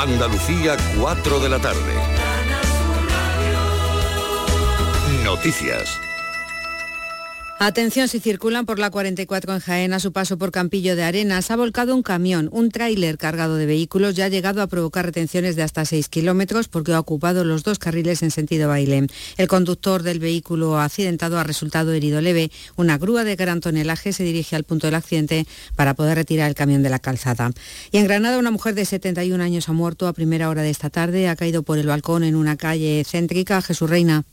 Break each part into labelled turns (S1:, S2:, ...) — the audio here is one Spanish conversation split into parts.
S1: Andalucía, 4 de la tarde. Noticias.
S2: Atención si circulan por la 44 en Jaén a su paso por Campillo de Arenas. Ha volcado un camión, un tráiler cargado de vehículos ya ha llegado a provocar retenciones de hasta 6 kilómetros porque ha ocupado los dos carriles en sentido baile. El conductor del vehículo accidentado ha resultado herido leve. Una grúa de gran tonelaje se dirige al punto del accidente para poder retirar el camión de la calzada. Y en Granada una mujer de 71 años ha muerto a primera hora de esta tarde. Ha caído por el balcón en una calle céntrica. Jesús Reina.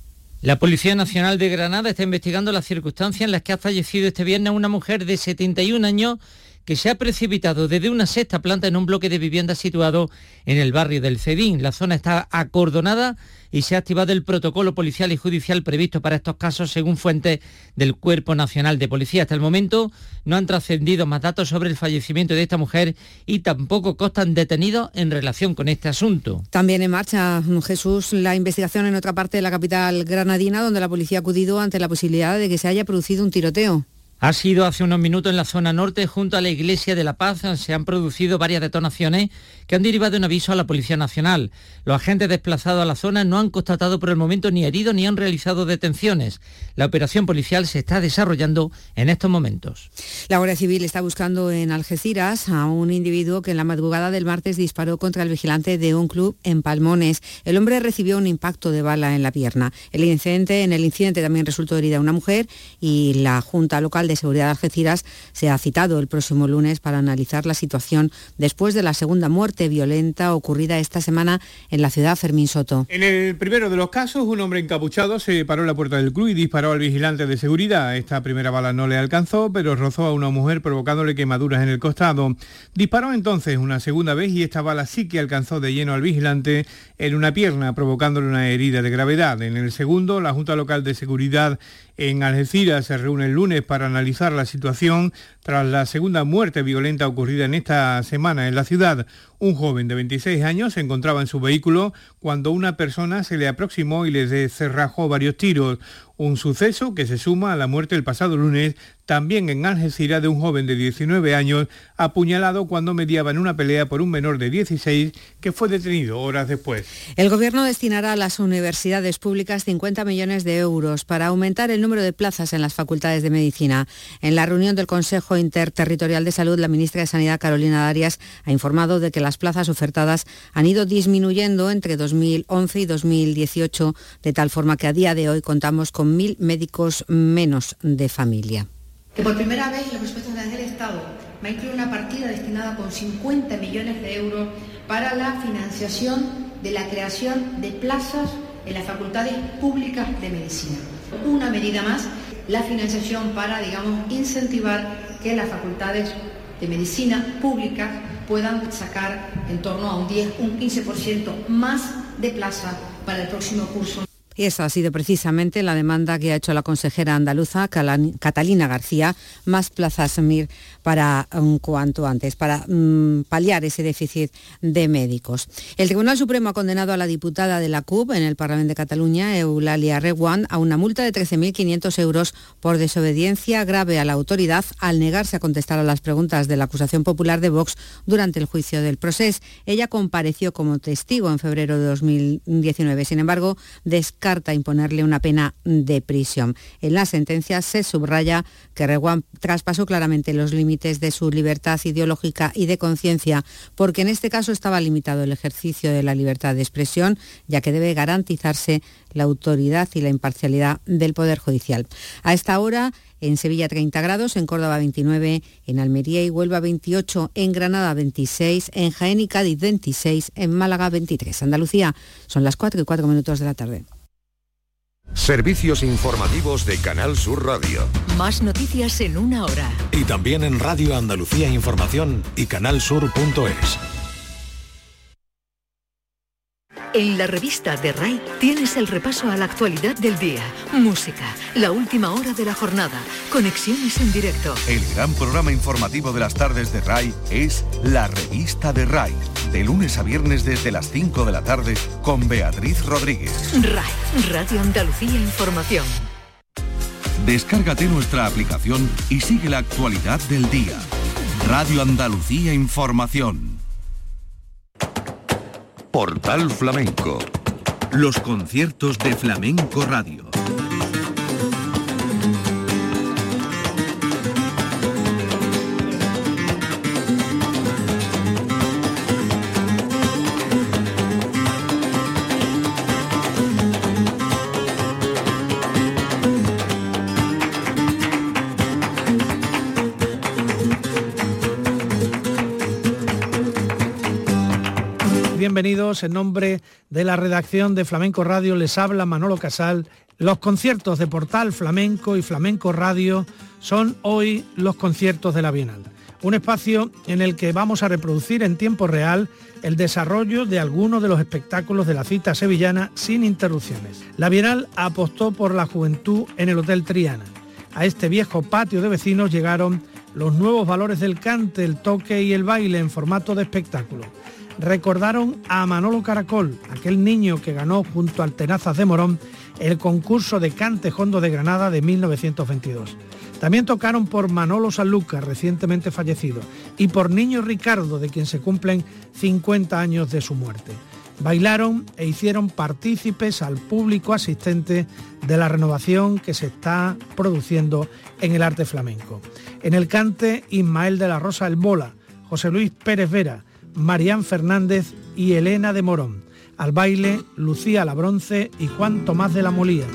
S3: La Policía Nacional de Granada está investigando las circunstancias en las que ha fallecido este viernes una mujer de 71 años que se ha precipitado desde una sexta planta en un bloque de vivienda situado en el barrio del Cedín. La zona está acordonada y se ha activado el protocolo policial y judicial previsto para estos casos según fuentes del Cuerpo Nacional de Policía. Hasta el momento no han trascendido más datos sobre el fallecimiento de esta mujer y tampoco constan detenidos en relación con este asunto.
S2: También en marcha, Jesús, la investigación en otra parte de la capital granadina donde la policía ha acudido ante la posibilidad de que se haya producido un tiroteo.
S3: Ha sido hace unos minutos en la zona norte, junto a la Iglesia de la Paz, se han producido varias detonaciones que han derivado un aviso a la Policía Nacional. Los agentes desplazados a la zona no han constatado por el momento ni heridos ni han realizado detenciones. La operación policial se está desarrollando en estos momentos.
S2: La Guardia Civil está buscando en Algeciras a un individuo que en la madrugada del martes disparó contra el vigilante de un club en Palmones. El hombre recibió un impacto de bala en la pierna. El incidente, en el incidente también resultó herida una mujer y la Junta Local de Seguridad de Algeciras se ha citado el próximo lunes para analizar la situación después de la segunda muerte violenta ocurrida esta semana en la ciudad Fermín Soto.
S4: En el primero de los casos, un hombre encapuchado se paró en la puerta del club y disparó al vigilante de seguridad. Esta primera bala no le alcanzó, pero rozó a una mujer provocándole quemaduras en el costado. Disparó entonces una segunda vez y esta bala sí que alcanzó de lleno al vigilante en una pierna, provocándole una herida de gravedad. En el segundo, la Junta Local de Seguridad en Algeciras se reúne el lunes para analizar la situación tras la segunda muerte violenta ocurrida en esta semana en la ciudad. Un joven de 26 años se encontraba en su vehículo cuando una persona se le aproximó y le cerrajó varios tiros. Un suceso que se suma a la muerte el pasado lunes también en Algeciras de un joven de 19 años apuñalado cuando mediaba en una pelea por un menor de 16 que fue detenido horas después.
S2: El gobierno destinará a las universidades públicas 50 millones de euros para aumentar el número de plazas en las facultades de medicina. En la reunión del Consejo Interterritorial de Salud, la ministra de Sanidad Carolina Darias ha informado de que las plazas ofertadas han ido disminuyendo entre 2011 y 2018, de tal forma que a día de hoy contamos con mil médicos menos de familia
S5: que por primera vez los presupuestos del Estado va a incluir una partida destinada con 50 millones de euros para la financiación de la creación de plazas en las facultades públicas de medicina. Una medida más, la financiación para, digamos, incentivar que las facultades de medicina públicas puedan sacar en torno a un 10, un 15% más de plaza para el próximo curso.
S2: Y esa ha sido precisamente la demanda que ha hecho la consejera andaluza Catalina García, más plazas MIR para un cuanto antes, para mm, paliar ese déficit de médicos. El Tribunal Supremo ha condenado a la diputada de la CUP en el Parlamento de Cataluña, Eulalia Reguán, a una multa de 13.500 euros por desobediencia grave a la autoridad al negarse a contestar a las preguntas de la acusación popular de Vox durante el juicio del proceso. Ella compareció como testigo en febrero de 2019. Sin embargo, carta imponerle una pena de prisión. En la sentencia se subraya que Reguán traspasó claramente los límites de su libertad ideológica y de conciencia, porque en este caso estaba limitado el ejercicio de la libertad de expresión, ya que debe garantizarse la autoridad y la imparcialidad del Poder Judicial. A esta hora, en Sevilla 30 grados, en Córdoba 29, en Almería y Huelva 28, en Granada 26, en Jaén y Cádiz 26, en Málaga 23. Andalucía son las 4 y 4 minutos de la tarde.
S1: Servicios informativos de Canal Sur Radio.
S6: Más noticias en una hora.
S1: Y también en Radio Andalucía Información y canalsur.es.
S6: En la revista de RAI tienes el repaso a la actualidad del día, música, la última hora de la jornada, conexiones en directo.
S1: El gran programa informativo de las tardes de RAI es La revista de RAI, de lunes a viernes desde las 5 de la tarde con Beatriz Rodríguez.
S6: RAI, Radio Andalucía Información.
S1: Descárgate nuestra aplicación y sigue la actualidad del día. Radio Andalucía Información. Portal Flamenco. Los conciertos de Flamenco Radio.
S7: Bienvenidos. En nombre de la redacción de Flamenco Radio les habla Manolo Casal. Los conciertos de Portal Flamenco y Flamenco Radio son hoy los conciertos de la Bienal. Un espacio en el que vamos a reproducir en tiempo real el desarrollo de algunos de los espectáculos de la cita sevillana sin interrupciones. La Bienal apostó por la juventud en el Hotel Triana. A este viejo patio de vecinos llegaron los nuevos valores del cante, el toque y el baile en formato de espectáculo recordaron a Manolo Caracol, aquel niño que ganó junto al Tenazas de Morón el concurso de cante hondo de Granada de 1922. También tocaron por Manolo Sanlúcar, recientemente fallecido, y por Niño Ricardo, de quien se cumplen 50 años de su muerte. Bailaron e hicieron partícipes al público asistente de la renovación que se está produciendo en el arte flamenco. En el cante, Ismael de la Rosa El Bola, José Luis Pérez Vera, Marían Fernández y Elena de Morón. Al baile, Lucía La Bronce y Juan Tomás de la Molía.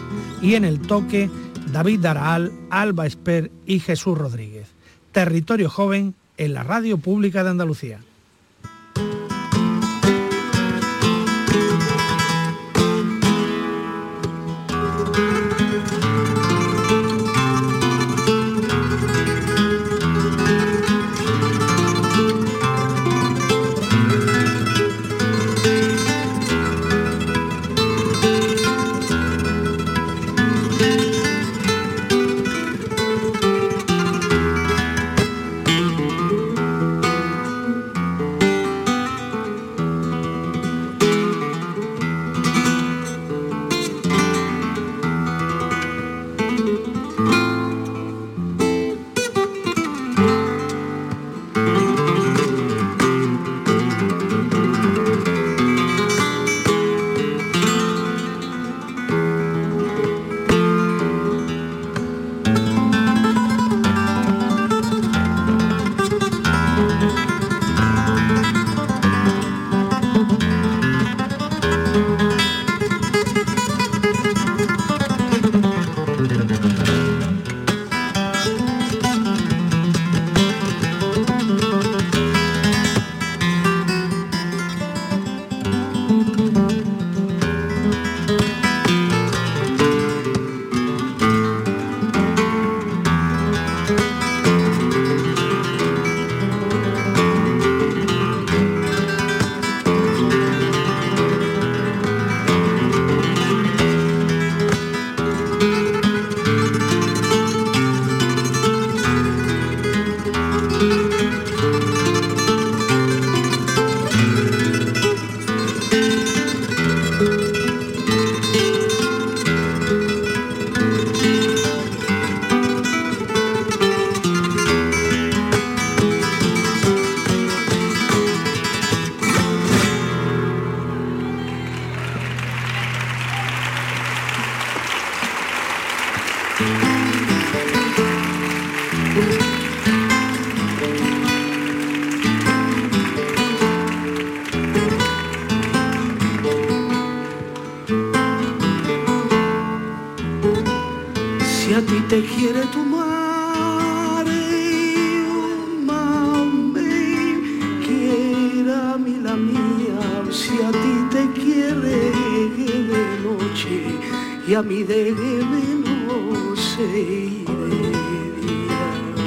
S7: Y en el toque, David Daraal, Alba Esper y Jesús Rodríguez. Territorio Joven en la Radio Pública de Andalucía.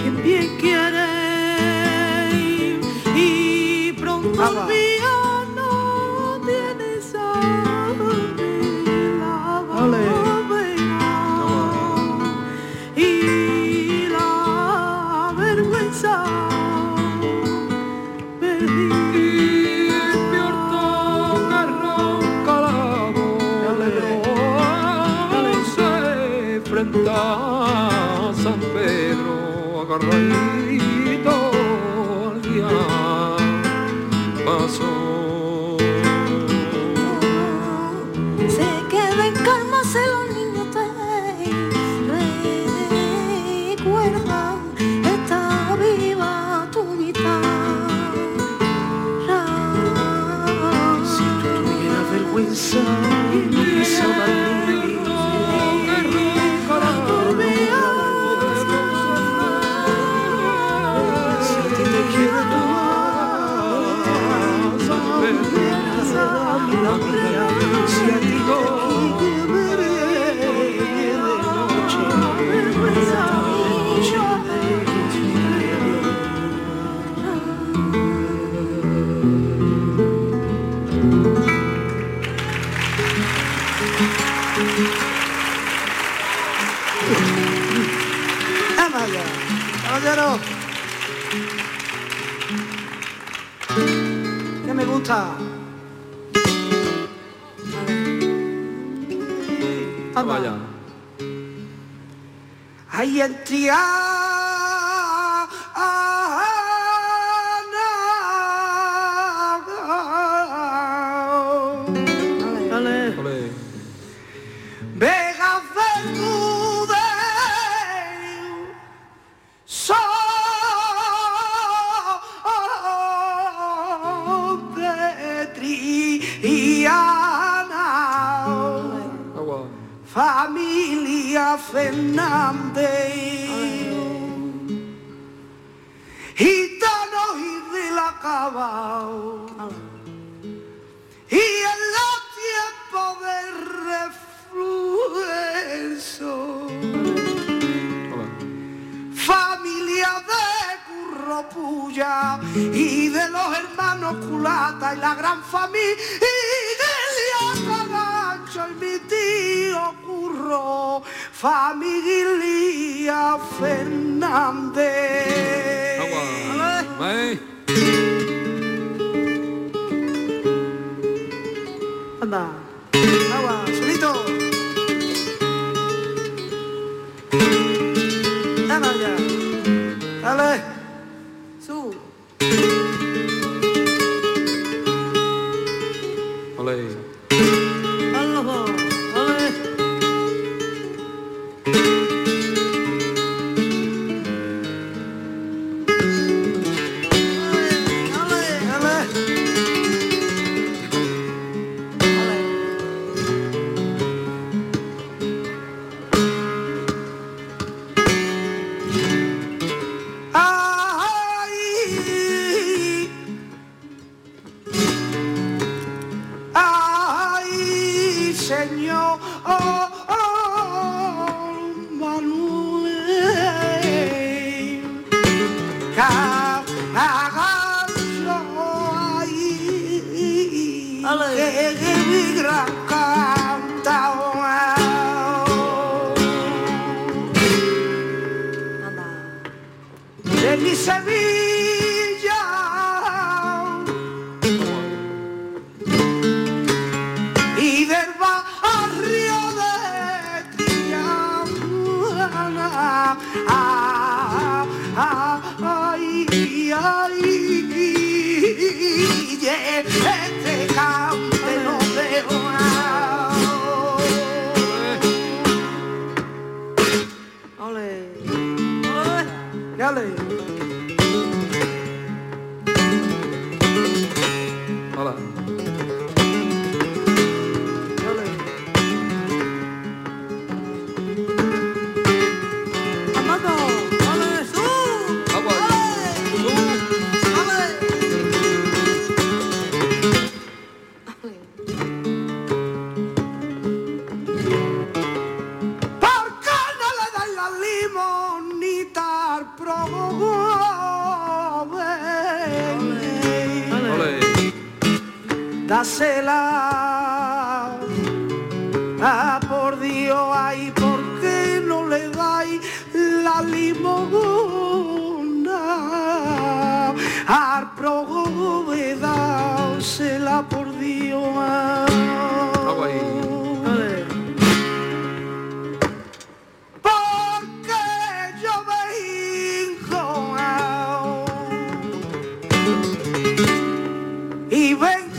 S8: Quien bien quiere y pronto Bravo. olvida. 맞아. 아이언티야 아나
S9: 그래. 그래.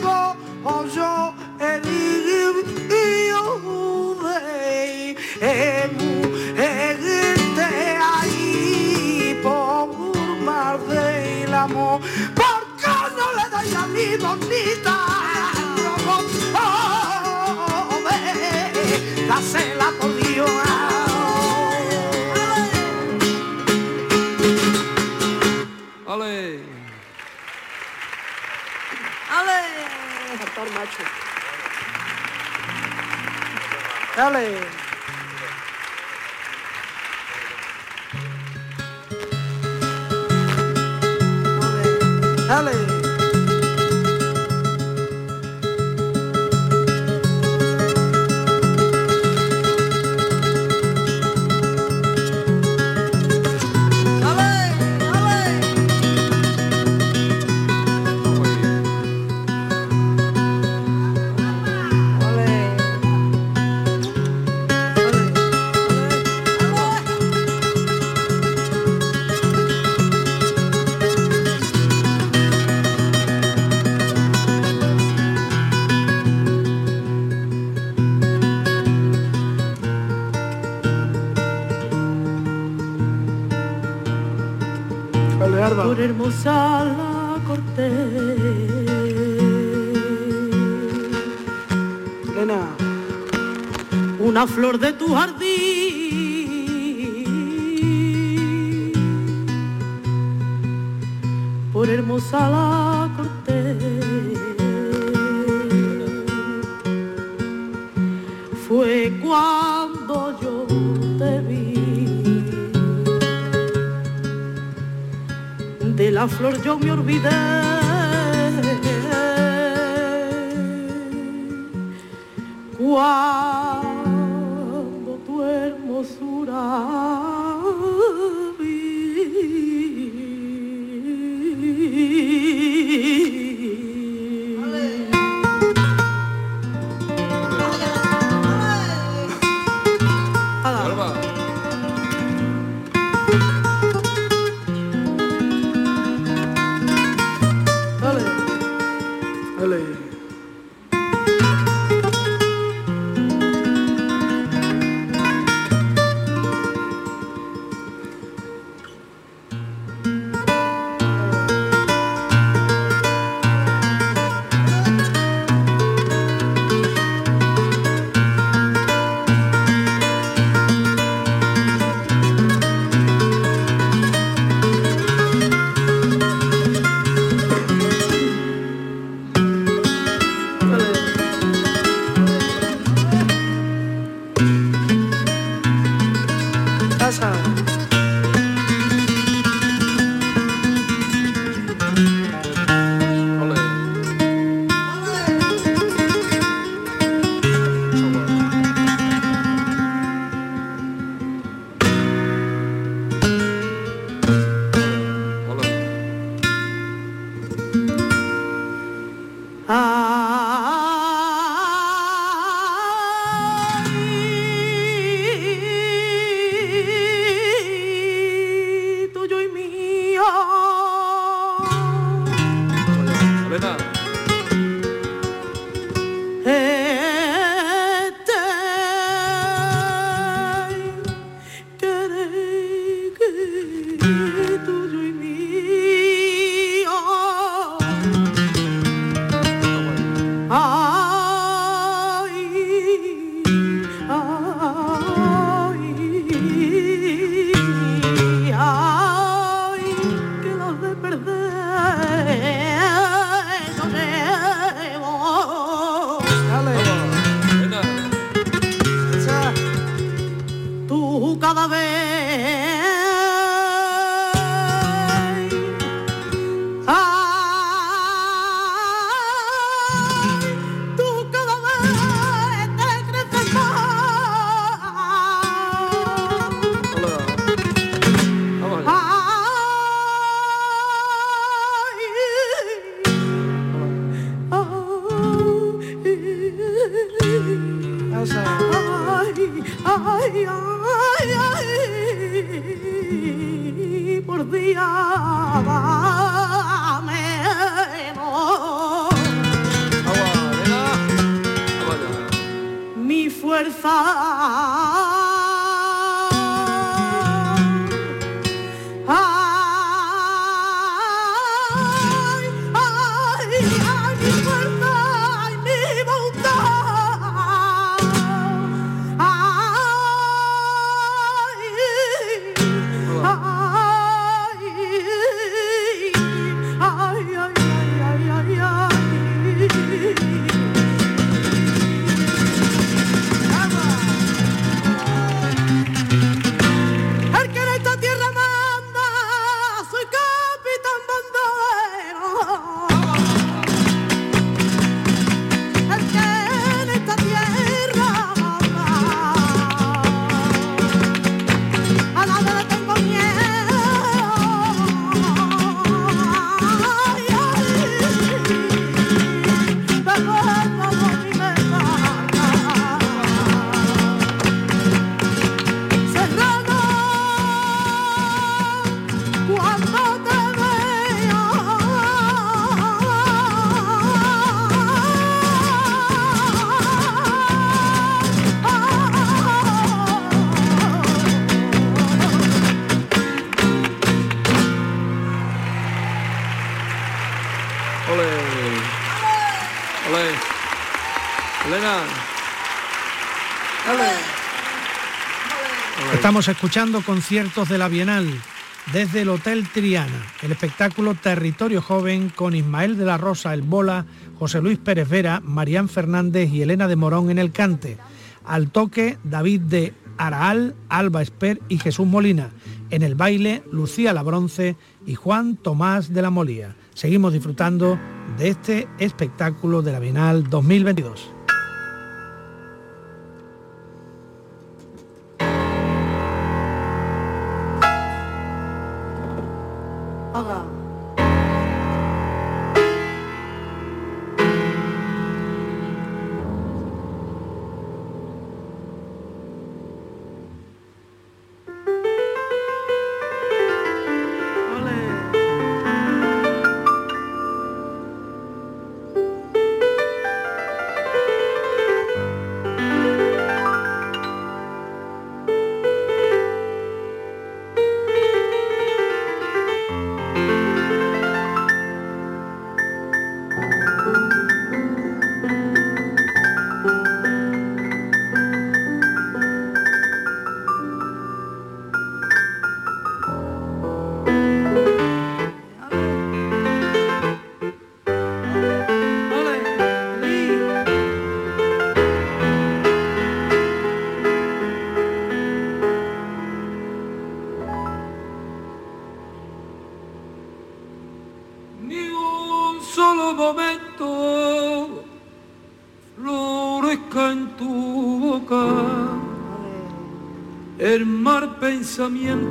S8: people
S9: of your and you ahí por mar del amor porque no le a mi bonita la
S8: cela por peleador
S10: macho. Dale.
S9: Dale. hermosa la corté.
S10: Elena,
S9: una flor de tu jardín flor yo me
S10: olvidé. Cuando
S7: Estamos escuchando conciertos de la Bienal desde el Hotel Triana, el espectáculo Territorio Joven con Ismael de la Rosa, El Bola, José Luis Pérez Vera, Marían Fernández y Elena de Morón en el cante. Al toque, David de Araal, Alba Esper y Jesús Molina. En el baile, Lucía Labronce y Juan Tomás de la Molía. Seguimos disfrutando de este espectáculo de la Bienal 2022.
S10: pensamiento.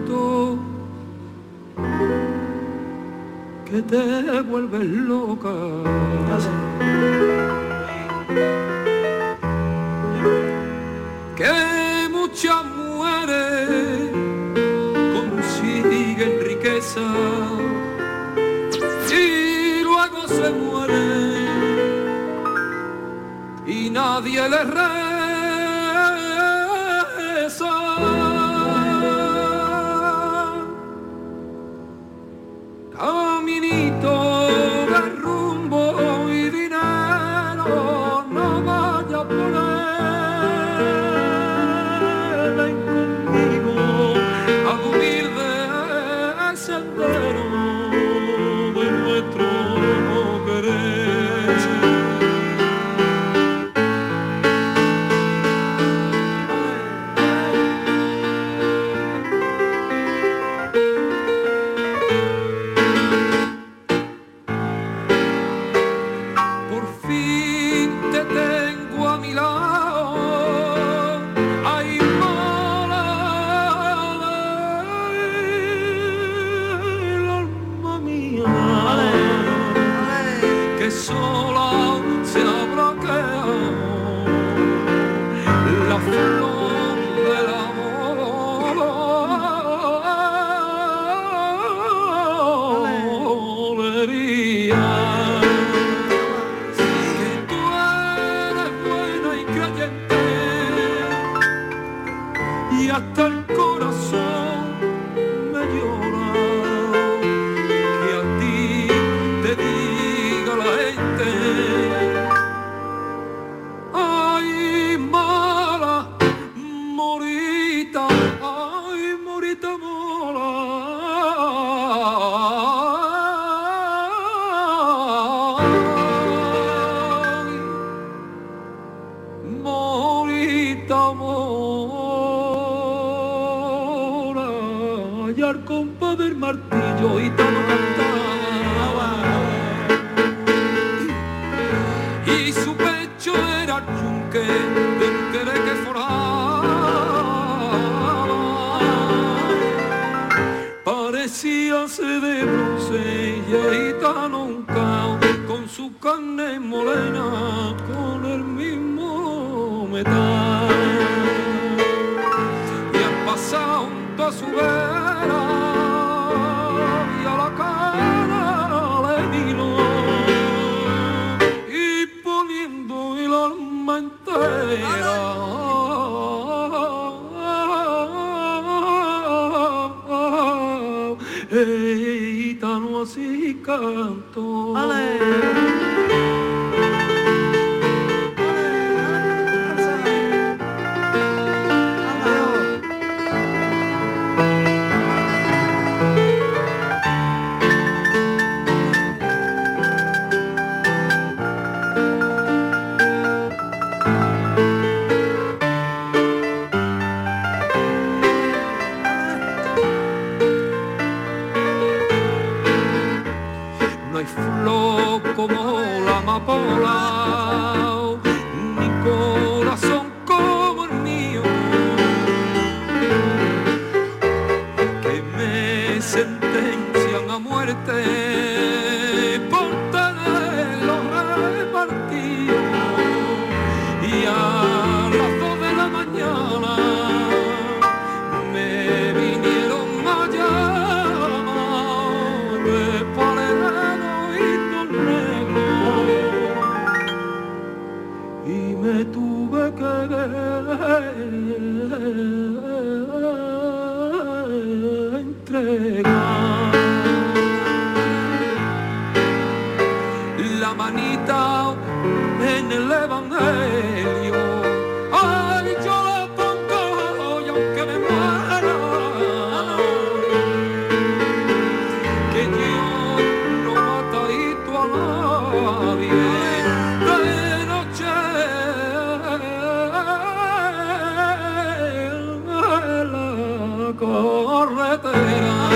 S10: esperan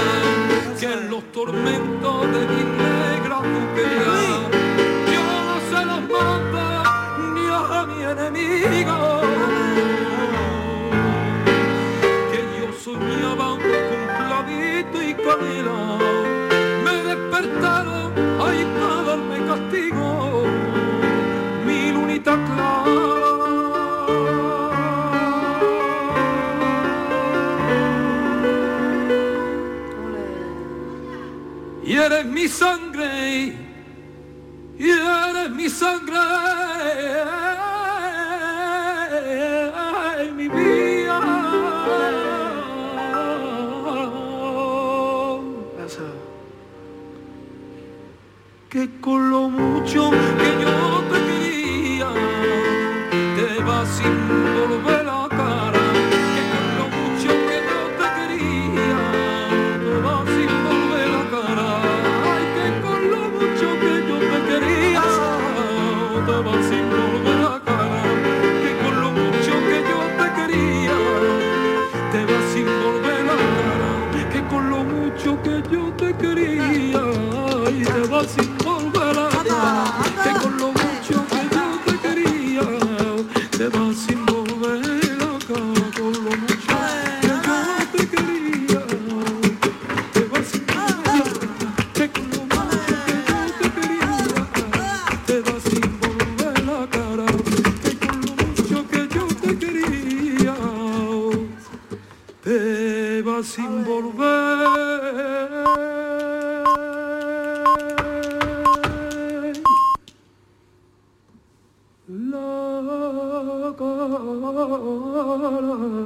S10: que en los tormentos mi son la la la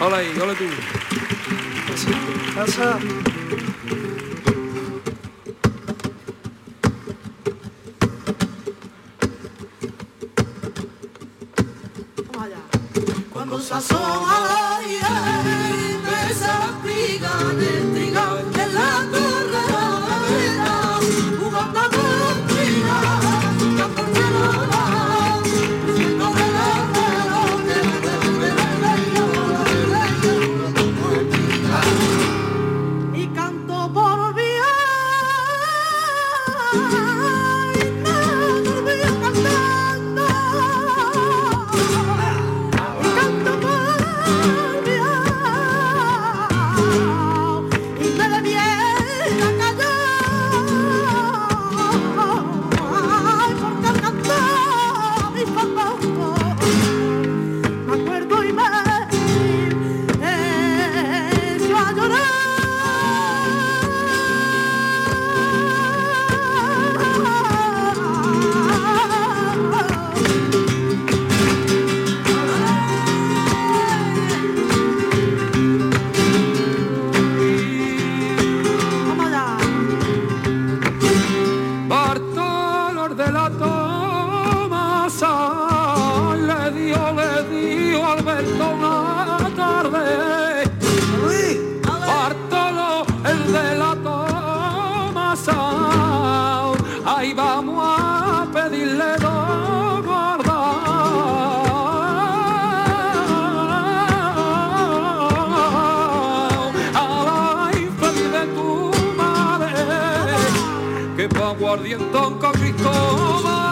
S11: Hola ahí, hola tú.
S8: Pasa,
S9: pasa. Olha, quando aguardientón con
S11: Cristóbal.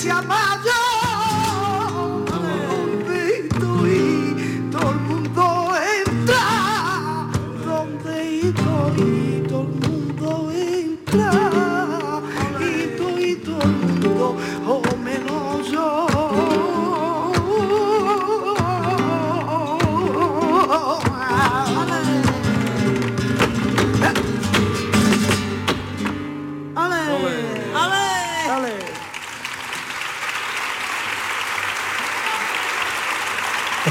S9: se
S8: amar.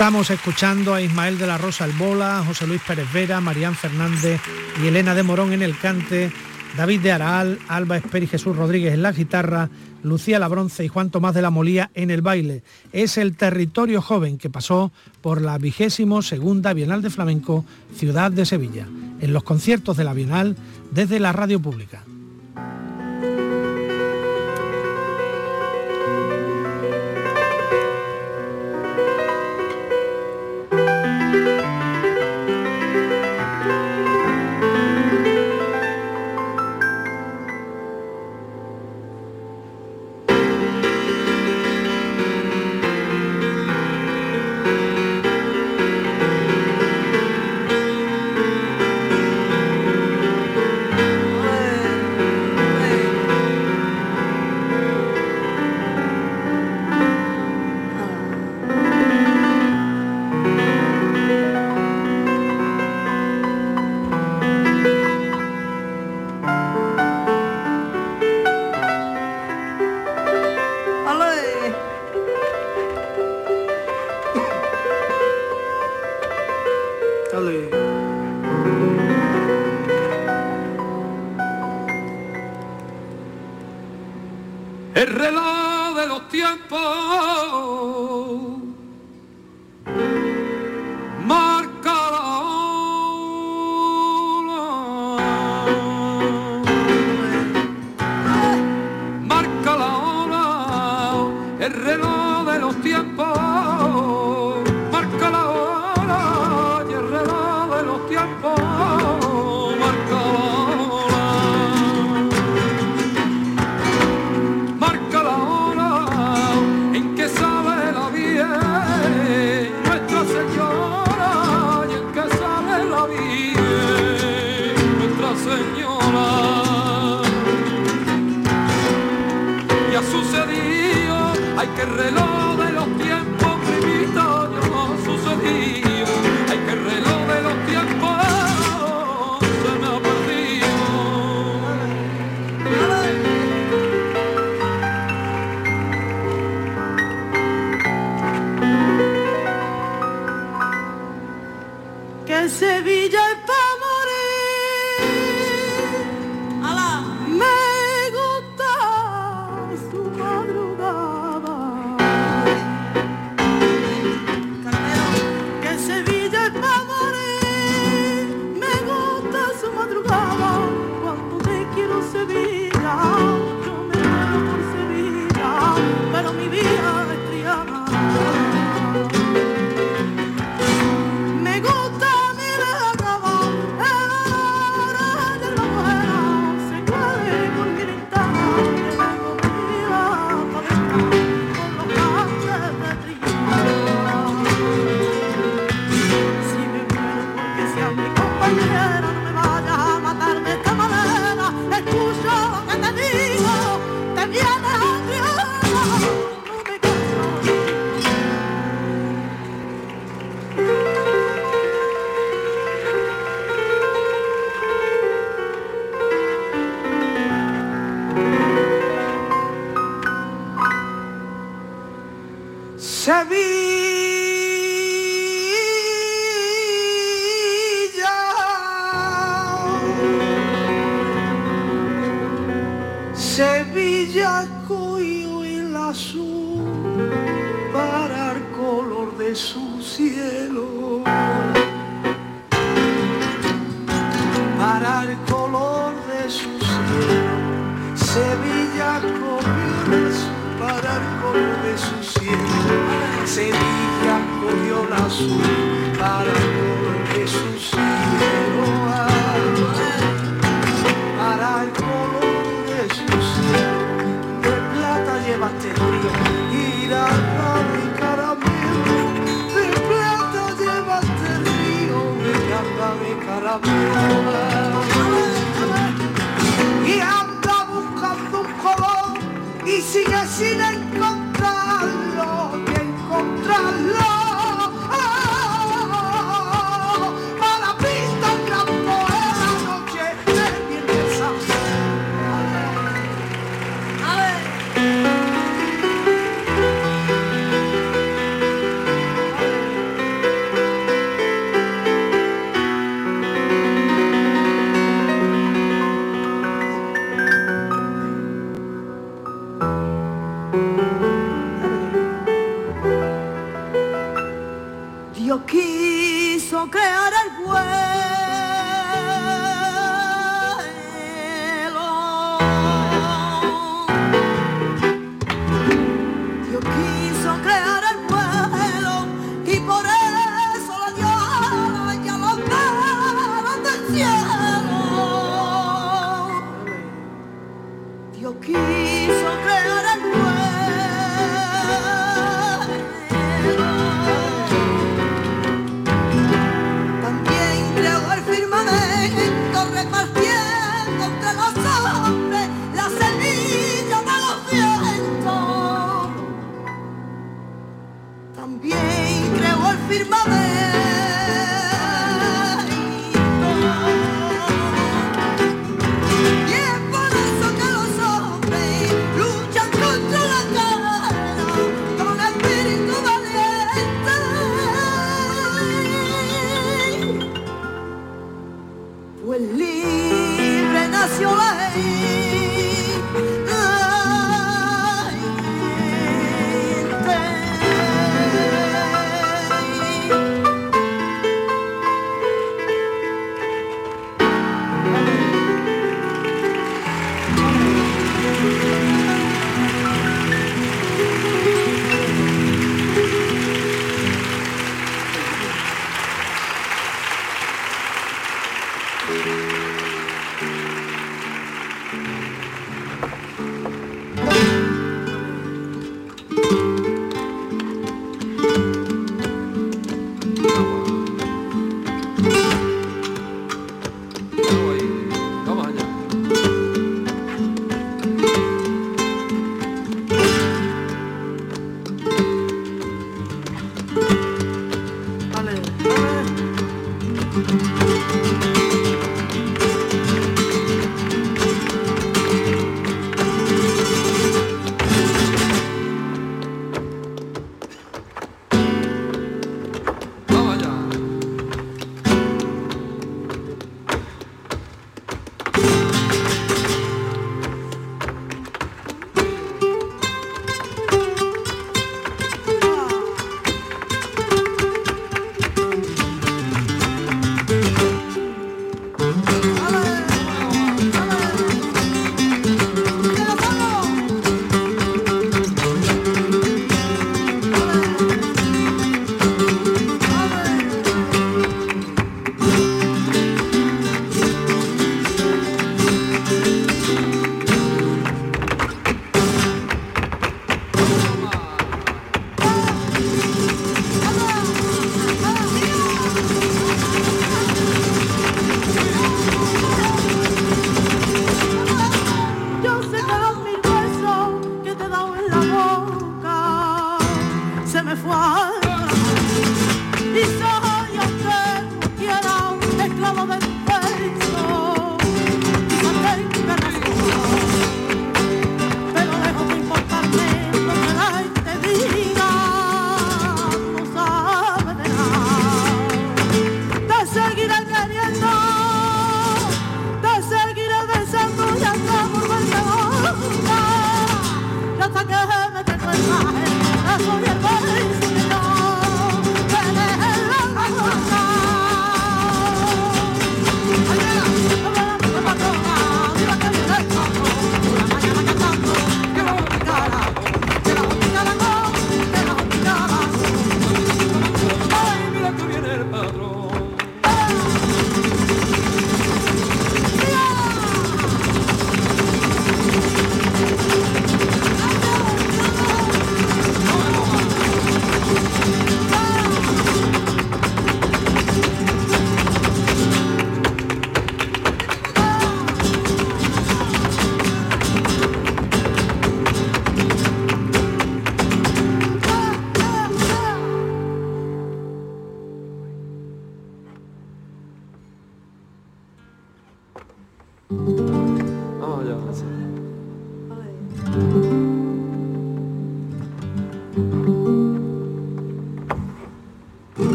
S7: Estamos escuchando a Ismael de la Rosa Albola, José Luis Pérez Vera, Marián Fernández y Elena de Morón en el cante, David de Araal, Alba Esper y Jesús Rodríguez en la guitarra, Lucía Labronce y Juan Tomás de la Molía en el baile. Es el territorio joven que pasó por la vigésimo segunda Bienal de Flamenco, ciudad de Sevilla, en los conciertos de la Bienal desde la radio pública.
S10: El reloj de los tiempos.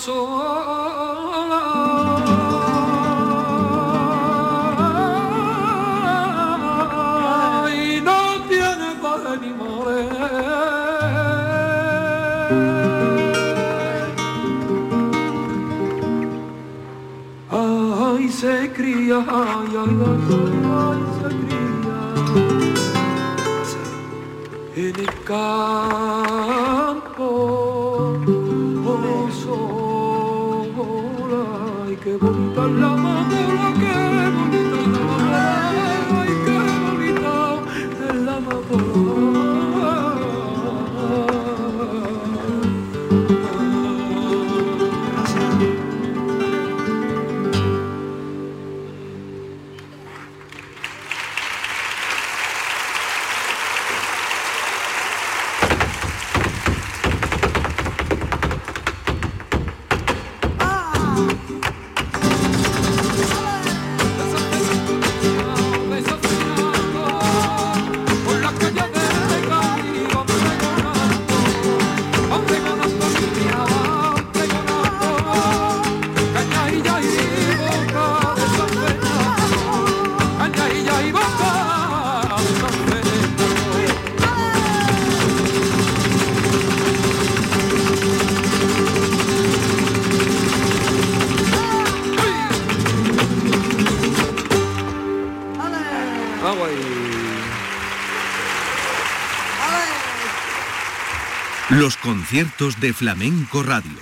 S9: soy no
S10: tiene para ni morir ay se cría ay se cría en el ca. qué bonita la que
S9: Los conciertos de Flamenco Radio.